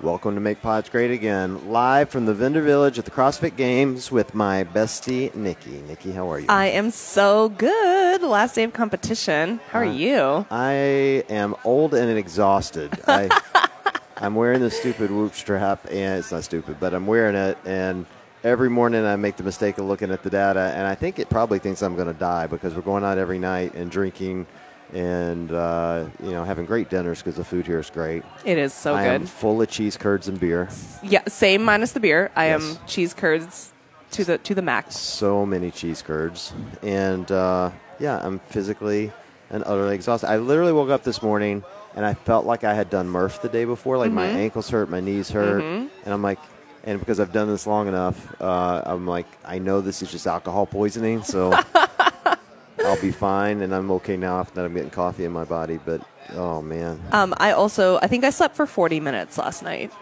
Welcome to Make Pods Great Again, live from the Vendor Village at the CrossFit Games with my bestie, Nikki. Nikki, how are you? I am so good. Last day of competition. How are Uh, you? I am old and exhausted. I, I'm wearing the stupid whoop strap, and it's not stupid, but I'm wearing it, and every morning I make the mistake of looking at the data, and I think it probably thinks I'm going to die because we're going out every night and drinking and uh, you know having great dinners because the food here is great. It is so I good. am full of cheese curds and beer. yeah, same minus the beer. I Yes. am cheese curds to the to the max. so many cheese curds, and uh, yeah, I'm physically and utterly exhausted. I literally woke up this morning and I felt like I had done Murph the day before. Like my ankles hurt, my knees hurt, and I'm like, and because I've done this long enough, uh, I'm like, I know this is just alcohol poisoning, so I'll be fine, and I'm okay now after that I'm getting coffee in my body. But oh man, Um, I also I think I slept for 40 minutes last night.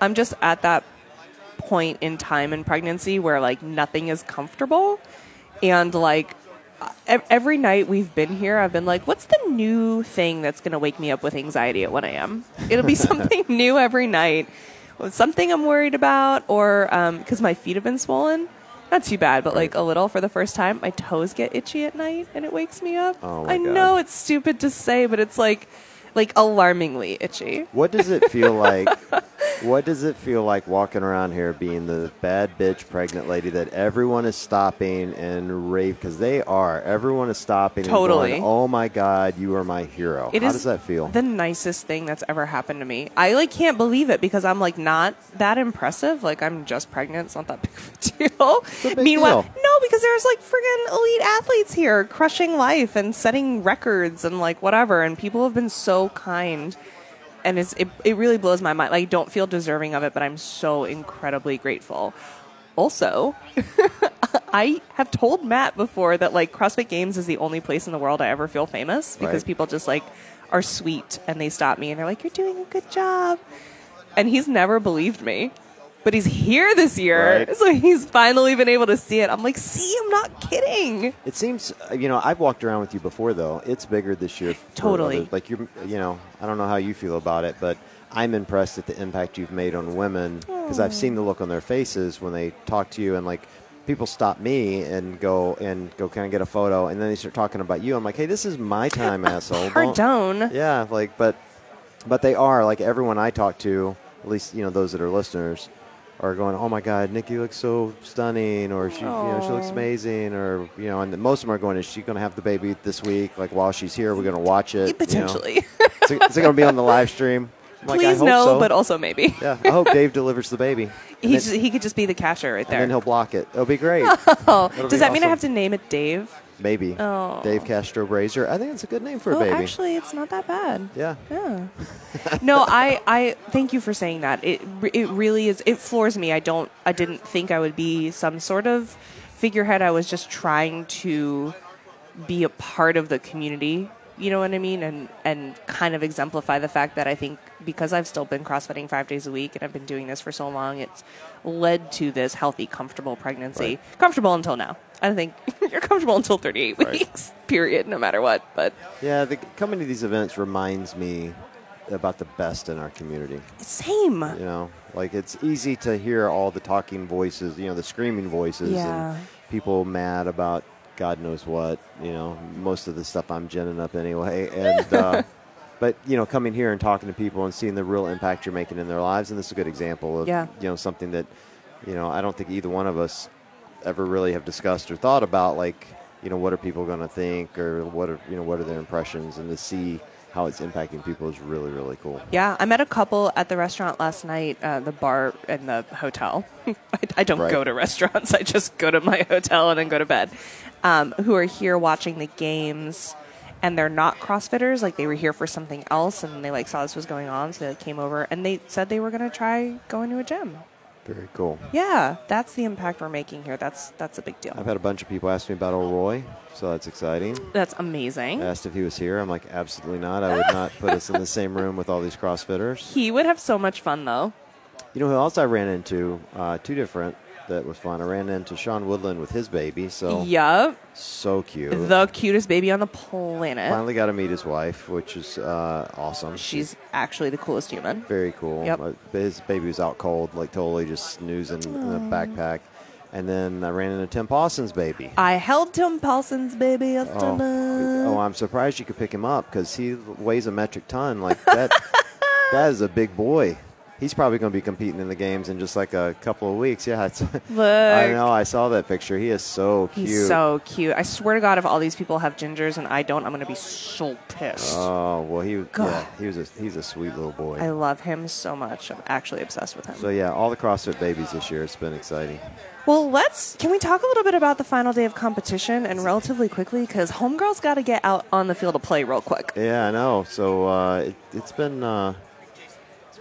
I'm just at that point in time in pregnancy where like nothing is comfortable, and like every night we've been here, I've been like, what's the new thing that's going to wake me up with anxiety at 1 a.m.? It'll be something new every night. Something I'm worried about, or because my feet have been swollen. Not too bad, but like a little for the first time. My toes get itchy at night, and it wakes me up. Oh, my I God. know it's stupid to say, but it's like, like alarmingly itchy. What does it feel like? what does it feel like walking around here being the bad bitch pregnant lady that everyone is stopping and rave because they are. Everyone is stopping. Totally. And going, oh my god, you are my hero. It How does that feel? The nicest thing that's ever happened to me. I like can't believe it because I'm like not that impressive. Like I'm just pregnant. It's not that big of a deal. a Meanwhile, deal. no, because there's like friggin' elite athletes here crushing life and setting records and like whatever. And people have been so kind. And it's, it, it really blows my mind. Like, I don't feel deserving of it, but I'm so incredibly grateful. Also, I have told Matt before that like CrossFit Games is the only place in the world I ever feel famous because Right. people just like are sweet and they stop me and they're like, "You're doing a good job," and he's never believed me. But he's here this year, Right. so he's finally been able to see it. I'm like, "See, I'm not kidding." It seems, uh, you know, I've walked around with you before, though. It's bigger this year. Totally. others. Like you're, you know, I don't know how you feel about it, but I'm impressed at the impact you've made on women because I've seen the look on their faces when they talk to you, and like people stop me and go and go, can I get a photo? And then they start talking about you. I'm like, hey, this is my time, asshole. Don't- Yeah, like, but, but they are like everyone I talk to, at least you know those that are listeners, are going, oh my God, Nikki looks so stunning, or she, you know, she looks amazing, or you know, and most of them are going, is she going to have the baby this week? Like while she's here, we're going to watch it. you know? Potentially, Is it, is it going to be on the live stream? I'm like, I please hope no, so. but also maybe. yeah, I hope Dave delivers the baby. He then, just, he could just be the catcher right and there. then he'll block it. It'll be great. oh, It'll does be that mean I have to name it Dave? Maybe. Oh. Dave Castro Brazier. I think it's a good name for a Oh, baby. actually, it's not that bad. yeah. Yeah. no, I, I thank you for saying that. It it really is. It floors me. I don't. I didn't think I would be some sort of figurehead. I was just trying to be a part of the community. You know what I mean? And and kind of exemplify the fact that I think because I've still been crossfitting five days a week and I've been doing this for so long, it's led to this healthy, comfortable pregnancy. Right. Comfortable until now. I don't think you're comfortable until 38 Right. weeks. Period. No matter what. But Yeah, the, coming to these events reminds me about the best in our community. same. You know, like it's easy to hear all the talking voices, you know, the screaming voices, Yeah. and people mad about God knows what. You know, most of the stuff I'm ginning up anyway, and. Uh, But you know, coming here and talking to people and seeing the real impact you're making in their lives, and this is a good example of Yeah. you know something that you know I don't think either one of us ever really have discussed or thought about, like you know what are people going to think or what are you know what are their impressions, and to see how it's impacting people is really really cool. Yeah, I met a couple at the restaurant last night, uh, the bar and the hotel. I, I don't Right. go to restaurants, I just go to my hotel and then go to bed. Um, who are here watching the games, and they're not CrossFitters. Like they were here for something else, and they like saw this was going on, so they came over and they said they were going to try going to a gym. Very cool. Yeah, that's the impact we're making here. That's that's a big deal. I've had a bunch of people ask me about O'Roy, so that's exciting. That's amazing. I Asked if he was here. I'm like, absolutely not. I would not put us in the same room with all these CrossFitters. He would have so much fun though. You know who else I ran into? Uh, two different that was fun. I ran into Sean Woodland with his baby, so Yup. so cute. The cutest baby on the planet. Finally got to meet his wife, which is uh, awesome. She's actually the coolest human. very cool. Yep. Uh, His baby was out cold, like totally just snoozing in a backpack. And then I ran into Tim Paulson's baby. I held Tim Paulson's baby Oh, oh, I'm surprised you could pick him up because he weighs a metric ton. Like that, that is a big boy. He's probably going to be competing in the games in just like a couple of weeks. Yeah, I know. I saw that picture. He is so cute. He's so cute. I swear to God, if all these people have gingers and I don't, I'm going to be so pissed. Oh well, he God. yeah, he was a, he's a sweet little boy. I love him so much. I'm actually obsessed with him. so yeah, all the CrossFit babies this year. It's been exciting. Well, let's. Can we talk a little bit about the final day of competition and relatively quickly? Because Homegirl's got to get out on the field to play real quick. Yeah, I know. So uh, it, it's been uh,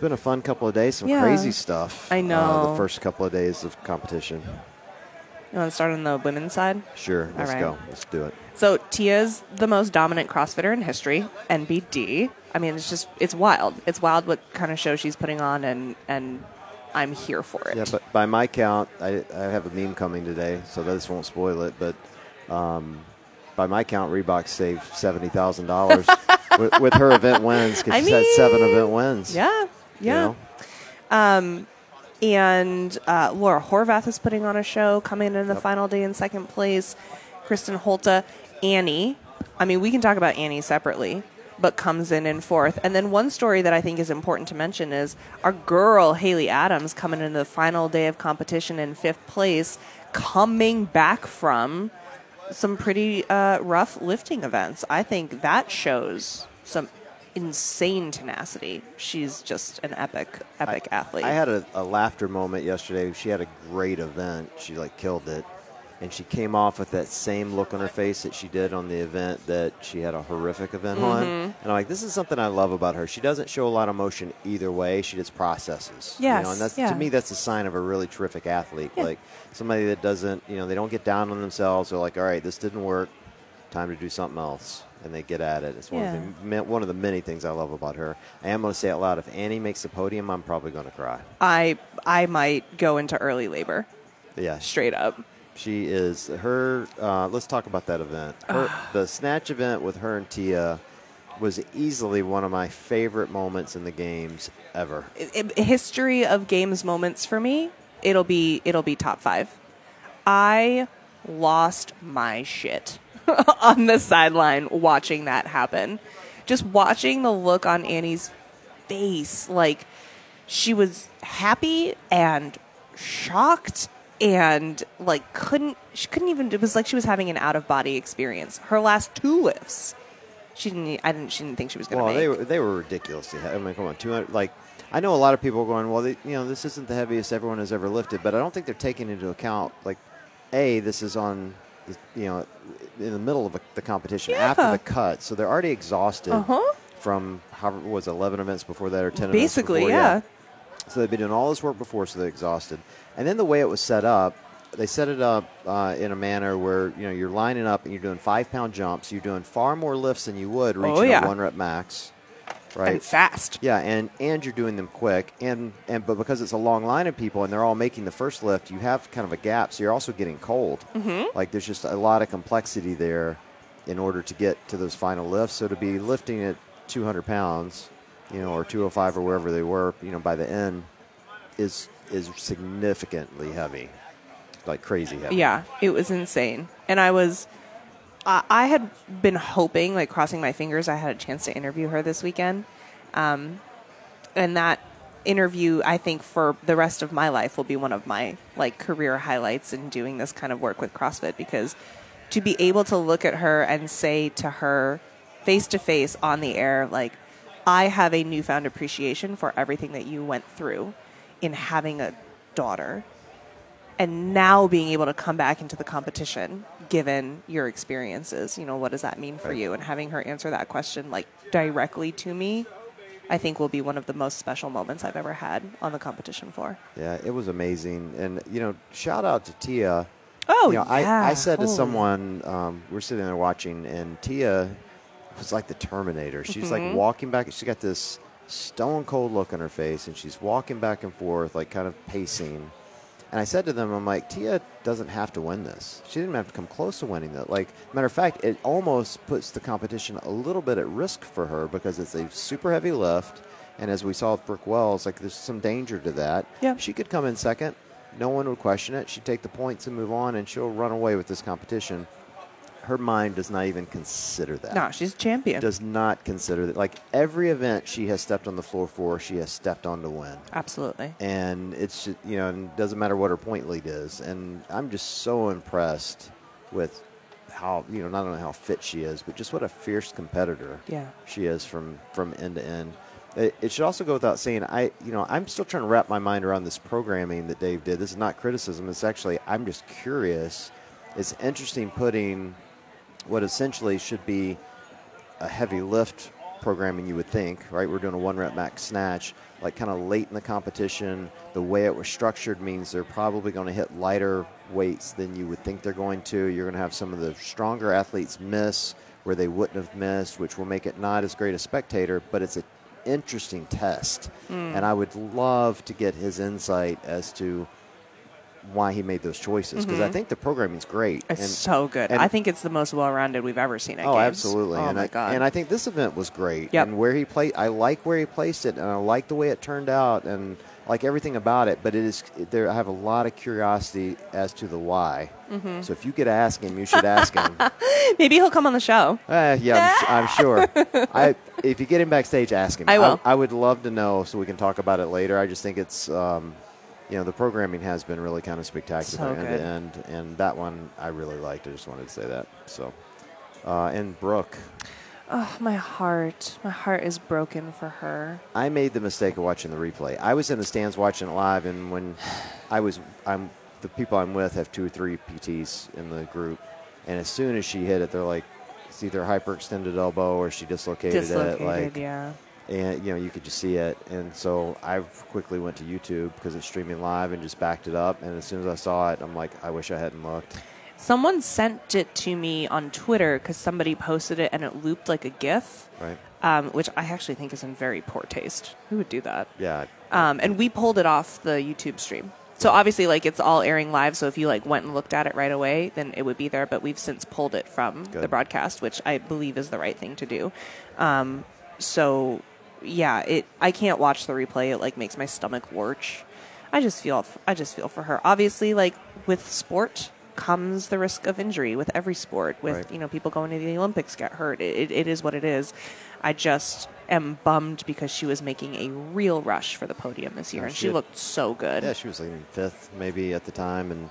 been a fun couple of days. Some Yeah. crazy stuff. I Uh, know. the first couple of days of competition. You want to start on the women's side? Sure, let's right. go. Let's do it. So Tia's the most dominant CrossFitter in history, NBD. I mean, it's just it's wild. It's wild what kind of show she's putting on, and and I'm here for it. Yeah, but by my count, I, I have a meme coming today, so this won't spoil it. But um, by my count, Reebok saved seventy thousand dollars with, with her event wins because she's had seven event wins. yeah, you yeah. know? and uh, Laura Horvath is putting on a show, coming in the final day in second place. Kristin Holte, Annie. I mean, we can talk about Annie separately, but comes in in fourth. And then one story that I think is important to mention is our girl Haley Adams coming in the final day of competition in fifth place, coming back from some pretty uh, rough lifting events. I think that shows some insane tenacity. She's just an epic, epic athlete. I had a, a laughter moment yesterday. She had a great event. She like killed it, and she came off with that same look on her face that she did on the event that she had a horrific event on. Mm-hmm. And I'm like, this is something I love about her. She doesn't show a lot of emotion either way. She just processes. you Yes, know, and that's yeah. to me that's a sign of a really terrific athlete. Yeah. Like somebody that doesn't, you know, they don't get down on themselves. They're like, all right, this didn't work. Time to do something else. And they get at it. It's one, Yeah. of the, one of the many things I love about her. I am going to say it loud. If Annie makes the podium, I'm probably going to cry. I I might go into early labor, Yeah, straight up. she is her. Uh, let's talk about that event. Her, the snatch event with her and Tia was easily one of my favorite moments in the games ever. History of games moments for me, it'll be it'll be top five. I lost my shit on the sideline watching that happen. Just watching the look on Annie's face, like she was happy and shocked and like couldn't she couldn't even it was like she was having an out of body experience. Her last two lifts, she didn't I didn't she didn't think she was gonna Well, make. they were they were ridiculously. I mean, come on, two hundred. Like I know a lot of people are going, well, they, you know, this isn't the heaviest everyone has ever lifted, but I don't think they're taking into account like, a this is on, you know, in the middle of a, the competition after the cut, so they're already exhausted Uh-huh. from how was it, eleven events before that or ten Basically, events before, yeah. So they've been doing all this work before, so they're exhausted. And then the way it was set up, they set it up uh, in a manner where you know you're lining up and you're doing five pound jumps. You're doing far more lifts than you would reaching Oh, yeah. a one rep max, right? and fast. Yeah, and and you're doing them quick, and and but because it's a long line of people and they're all making the first lift, you have kind of a gap, so you're also getting cold. Mm-hmm. Like there's just a lot of complexity there in order to get to those final lifts. So to be lifting at 200 pounds, you know, or 205 or wherever they were, you know, by the end, is is significantly heavy, like crazy heavy. Yeah, it was insane. And I was, I, I had been hoping, like crossing my fingers, I had a chance to interview her this weekend. Um, and that interview, I think, for the rest of my life will be one of my like career highlights in doing this kind of work with CrossFit because to be able to look at her and say to her face to face on the air, like, I have a newfound appreciation for everything that you went through in having a daughter and now being able to come back into the competition given your experiences you know what does that mean for you and having her answer that question like directly to me i think will be one of the most special moments i've ever had on the competition floor Yeah, it was amazing, and you know, shout out to Tia. oh you know, yeah. I, I said to Holy- someone, um, we're sitting there watching, and Tia was like the Terminator. She's Mm-hmm. like walking back. She's got this stone cold look on her face, and she's walking back and forth, like kind of pacing. And I said to them, I'm like, Tia doesn't have to win this. She didn't have to come close to winning that. Like, matter of fact, it almost puts the competition a little bit at risk for her because it's a super heavy lift. And as we saw with Brooke Wells, like there's some danger to that. Yeah. She could come in second. No one would question it. She'd take the points and move on, and she'll run away with this competition. Her mind does not even consider that No, she's a champion. does not consider that. Like every event she has stepped on the floor for, she has stepped on to win. Absolutely. And it's just, you know, and it doesn't matter what her point lead is. And I'm just so impressed with how you know not only how fit she is, but just what a fierce competitor Yeah. she is from from end to end. It, it should also go without saying, I you know I'm still trying to wrap my mind around this programming that Dave did. This is not criticism. It's actually I'm just curious. It's interesting putting what essentially should be a heavy lift programming you would think, right? We're doing a one rep max snatch, like kind of late in the competition. The way it was structured means they're probably going to hit lighter weights than you would think they're going to. You're going to have some of the stronger athletes miss where they wouldn't have missed, which will make it not as great a spectator, but it's an interesting test. Hmm. And I would love to get his insight as to why he made those choices because I think the programming's great. It's And- so good. I think it's the most well-rounded we've ever seen at Oh, games. absolutely. Oh and my I, god. And I think this event was great. Yep. And where he played, I like where he placed it, and I like the way it turned out, and like everything about it. But it is there. I have a lot of curiosity as to the why. Mm-hmm. So if you could ask him, you should ask him. Maybe he'll come on the show. Uh, yeah, I'm, I'm sure. I, if you get him backstage, ask him. I will. I, would love to know so we can talk about it later. I just think it's, um, you know, the programming has been really kind of spectacular So end to end, and that one I really liked. I just wanted to say that. So, uh, and Brooke, Oh, my heart. My heart is broken for her. I made the mistake of watching the replay. I was in the stands watching it live, and when I was, I'm the people I'm with have two or three PTs in the group, and as soon as she hit it, they're like, it's either hyperextended elbow or she dislocated, Dislocated, it. Like, yeah. And you know you could just see it and so i quickly went to youtube because it's streaming live and just backed it up and as soon as i saw it i'm like i wish i hadn't looked Someone sent it to me on Twitter because somebody posted it and it looped like a GIF, right um, which I actually think is in very poor taste. Who would do that? yeah Um, and we pulled it off the YouTube stream. So obviously, like it's all airing live. So if you like went and looked at it right away, then it would be there. But we've since pulled it from the broadcast, which I believe is the right thing to do. Um, so yeah, it. I can't watch the replay. It like makes my stomach lurch. I just feel. I just feel for her. Obviously, like with sport comes the risk of injury with every sport. With Right. you know people going to the Olympics get hurt. It, it, it is what it is. I just am bummed because she was making a real rush for the podium this year, and she she had- looked so good. yeah she was like in fifth maybe at the time and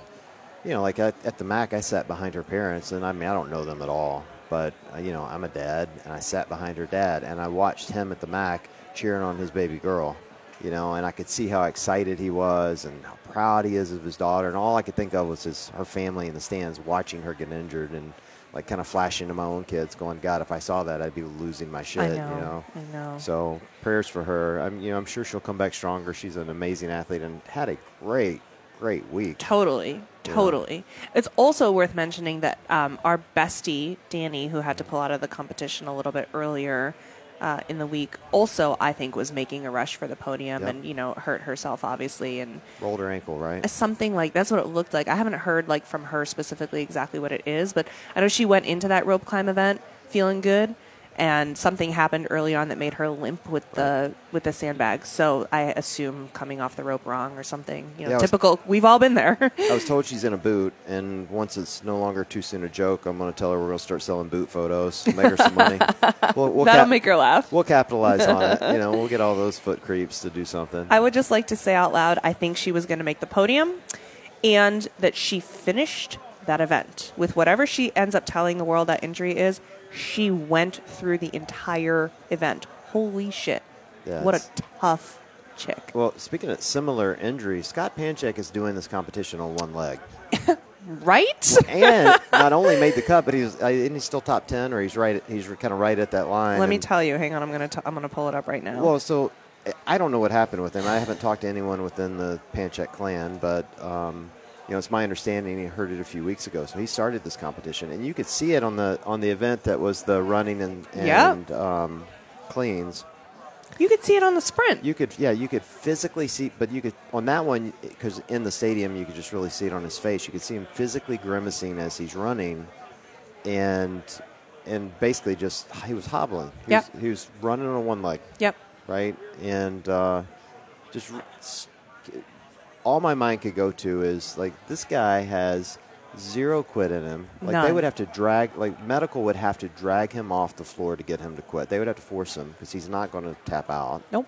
you know like at, at the mac i sat behind her parents and i mean i don't know them at all but uh, you know i'm a dad and i sat behind her dad and i watched him at the mac cheering on his baby girl you know and i could see how excited he was and how proud he is of his daughter and all i could think of was his her family in the stands watching her get injured and like kind of flashing to my own kids going god if i saw that i'd be losing my shit I know. you know I know. so prayers for her. I'm, you know, I'm sure she'll come back stronger. She's an amazing athlete and had a great, great week. Totally, totally. It's also worth mentioning that um, our bestie Danny, who had to pull out of the competition a little bit earlier uh, in the week, also I think was making a rush for the podium, Yep. and you know hurt herself obviously, and Rolled her ankle, right? something like that's what it looked like. I haven't heard like from her specifically exactly what it is, but I know she went into that rope climb event feeling good, and something happened early on that made her limp with the with the sandbag. So I assume coming off the rope wrong or something. You know, Yeah, I was- typical. We've all been there. I was told she's in a boot, and once it's no longer too soon a joke, I'm going to tell her we're going to start selling boot photos, make her some money. We'll, we'll That'll cap- make her laugh. We'll capitalize on it. You know, we'll get all those foot creeps to do something. I would just like to say out loud, I think she was going to make the podium, and that she finished that event with whatever she ends up telling the world that injury is. She went through the entire event. Holy shit! Yeah, what a tough chick. well, speaking of similar injuries, Scott Panchik is doing this competition on one leg, Right? and not only made the cut, but he's uh, still top ten, or he's right? He's kind of right at that line. Let me tell you. Hang on. I'm gonna. T- I'm gonna pull it up right now. Well, so I don't know what happened with him. I haven't talked to anyone within the Panchik clan, but um, you know, it's my understanding he heard it a few weeks ago. So he started this competition, and you could see it on the on the event that was the running and and um, cleans. You could see it on the sprint. You could, yeah, you could physically see, but you could on that one because in the stadium you could just really see it on his face. You could see him physically grimacing as he's running, and and basically just he was hobbling. He, Yep. was, he was running on one leg, yep. right, and uh, just all my mind could go to is like this guy has zero quit in him. Like they would have to drag, like medical would have to drag him off the floor to get him to quit. They would have to force him because he's not going to tap out. Nope.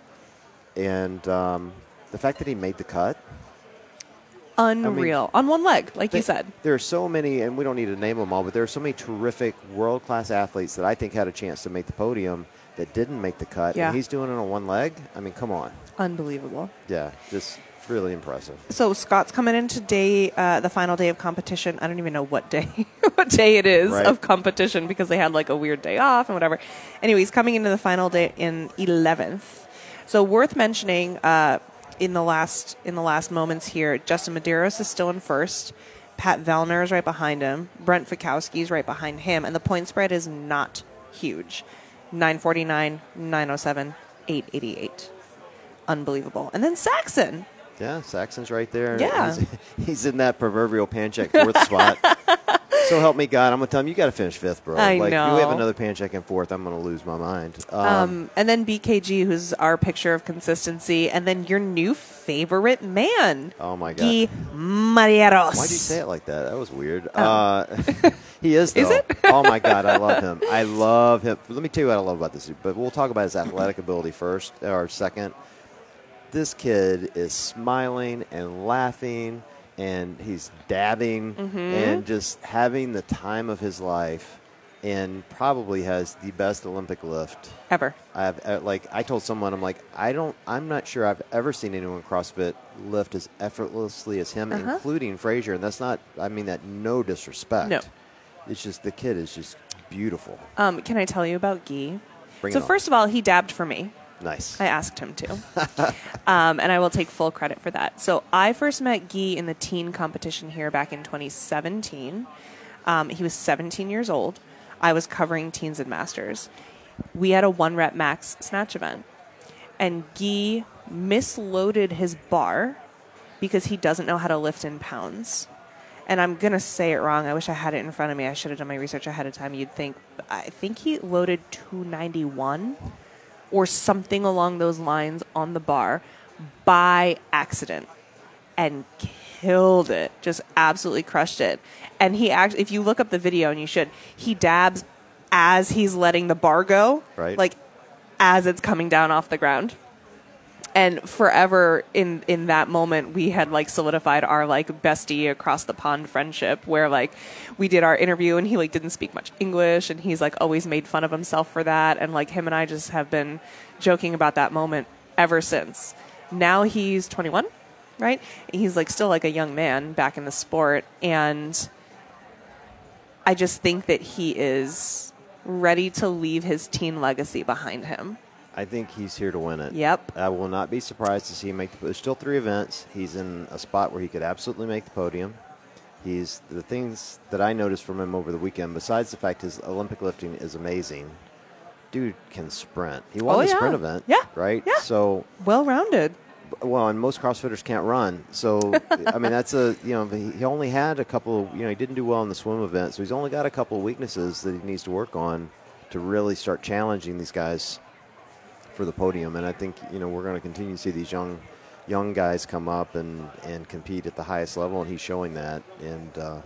And um, the fact that he made the cut, Unreal. on one leg, like you said. There are so many, and we don't need to name them all, but there are so many terrific world class athletes that I think had a chance to make the podium that didn't make the cut. Yeah. And he's doing it on one leg. I mean, come on. Unbelievable. Yeah, just really impressive. So Scott's coming into day, uh, the final day of competition. I don't even know what day, what day it is Right. of competition because they had like a weird day off and whatever. Anyway, he's coming into the final day in 11th. So worth mentioning uh, in the last in the last moments here, Justin Medeiros is still in first. Pat Vellner is right behind him. Brent Fikowski is right behind him, and the point spread is not huge. 949, 907, 888. Unbelievable. And then Saxon. Yeah, Saxon's right there. Yeah. He's, he's in that proverbial Panchik fourth spot. So help me God, I'm gonna tell him you got to finish fifth, bro. I like know. you have another Panchik in fourth, I'm gonna lose my mind. Um, Um, and then BKG, who's our picture of consistency, and then your new favorite man, oh my God, Guy Malheiros. why'd you say it like that? That was weird. Uh, he is. Though. Is it? oh my God, I love him. I love him. Let me tell you what I love about this dude. But we'll talk about his athletic ability first or second. This kid is smiling and laughing, and he's dabbing Mm-hmm. and just having the time of his life, and probably has the best Olympic lift. Ever. I've like I told someone I'm like I don't I'm not sure I've ever seen anyone CrossFit lift as effortlessly as him, Uh-huh. including Fraser, and that's not I mean that no disrespect. No. it's just the kid is just beautiful. Um, can I tell you about? Bring so first of all, he dabbed for me. Nice. I asked him to. um, and I will take full credit for that. So I first met Guy in the teen competition here back in 2017. Um, he was 17 years old. I was covering teens and masters. We had a one rep max snatch event. And Guy misloaded his bar because he doesn't know how to lift in pounds. And I'm going to say it wrong. I wish I had it in front of me. I should have done my research ahead of time. You'd think, I think he loaded 291 or something along those lines on the bar by accident and killed it. Just absolutely crushed it. And he actually, if you look up the video, and you should, he dabs as he's letting the bar go, Right. Like as it's coming down off the ground. And forever in in that moment, we had like solidified our like bestie across the pond friendship, where like we did our interview, and he like didn't speak much English, and he's like always made fun of himself for that, and like him and I just have been joking about that moment ever since. Now he's 21, right? He's like still like a young man back in the sport, and I just think that he is ready to leave his teen legacy behind him. I think he's here to win it. Yep. I will not be surprised to see him make. The, there's still three events. He's in a spot where he could absolutely make the podium. He's the things that I noticed from him over the weekend. Besides the fact his Olympic lifting is amazing, dude can sprint. He won Oh, the yeah. sprint event. Yeah. Right. Yeah. So Well rounded. well, and most CrossFitters can't run. So, I mean, that's a you know he only had a couple. You know, he didn't do well in the swim event, so he's only got a couple of weaknesses that he needs to work on to really start challenging these guys for the podium. And I think you know we're going to continue to see these young young guys come up and and compete at the highest level, and he's showing that. And uh,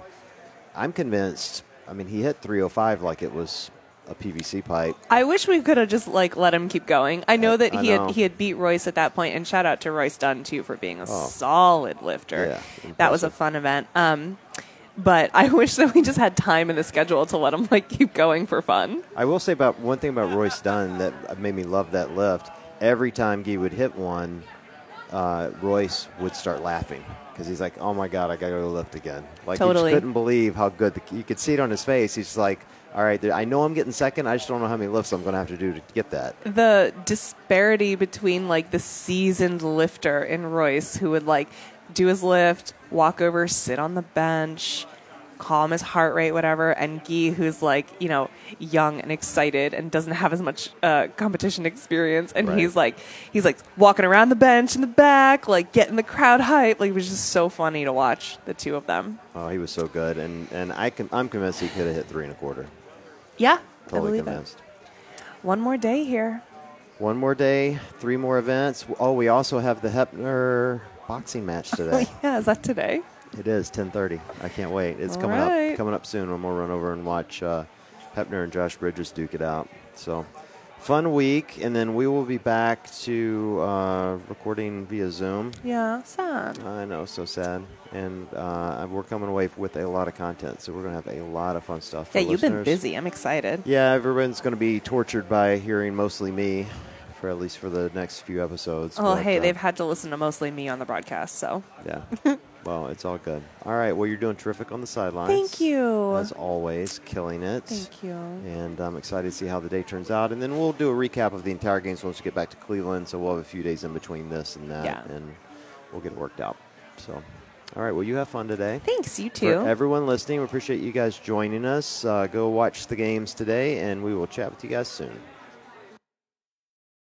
I'm convinced. I mean, he hit 305 like it was a PVC pipe. I wish we could have just like let him keep going. I know I- that I he know. had he had beat Royce at that point, and shout out to Royce Dunn too for being a Oh. solid lifter. Yeah, that was a fun event. Um, but I wish that we just had time in the schedule to let him like keep going for fun. I will say about one thing about Royce Dunn that made me love that lift. Every time Guy would hit one, uh, Royce would start laughing because he's like, "Oh my god, I got to go lift again!" Like Totally. he just couldn't believe how good the, you could see it on his face. He's like, "All right, I know I'm getting second. I just don't know how many lifts I'm going to have to do to get that." the disparity between like the seasoned lifter and Royce who would like do his lift, walk over, sit on the bench, calm his heart rate, whatever. And Guy, who's like, you know, young and excited and doesn't have as much uh, competition experience, and Right. he's like, he's like walking around the bench in the back, like getting the crowd hype. Like it was just so funny to watch the two of them. Oh, he was so good, and and I can I'm convinced he could have hit three and a quarter. Yeah, I Totally believe convinced. it. One more day here. One more day, three more events. Oh, we also have the Heppner boxing match Oh, today. yeah, is that today? it is 10:30. I can't wait. It's All coming right. up coming up soon. I'm gonna run over and watch uh, Heppner and Josh Bridges duke it out. So fun week, and then we will be back to uh, recording via Zoom. Yeah, sad. I know, so sad. And uh, we're coming away with a lot of content, so we're going to have a lot of fun stuff. For Yeah, you've been busy. I'm excited. Yeah, everyone's going to be tortured by hearing mostly me, for at least for the next few episodes. Oh, but, hey, uh, they've had to listen to mostly me on the broadcast, so Yeah. well, it's all good. All right. Well, you're doing terrific on the sidelines. thank you. As always, killing it. Thank you. And I'm excited to see how the day turns out. And then we'll do a recap of the entire games once we get back to Cleveland. So we'll have a few days in between this and that, Yeah. and we'll get it worked out. So, all right. Well, you have fun today. Thanks, you For too. everyone listening, we appreciate you guys joining us. Uh, go watch the games today, and we will chat with you guys soon.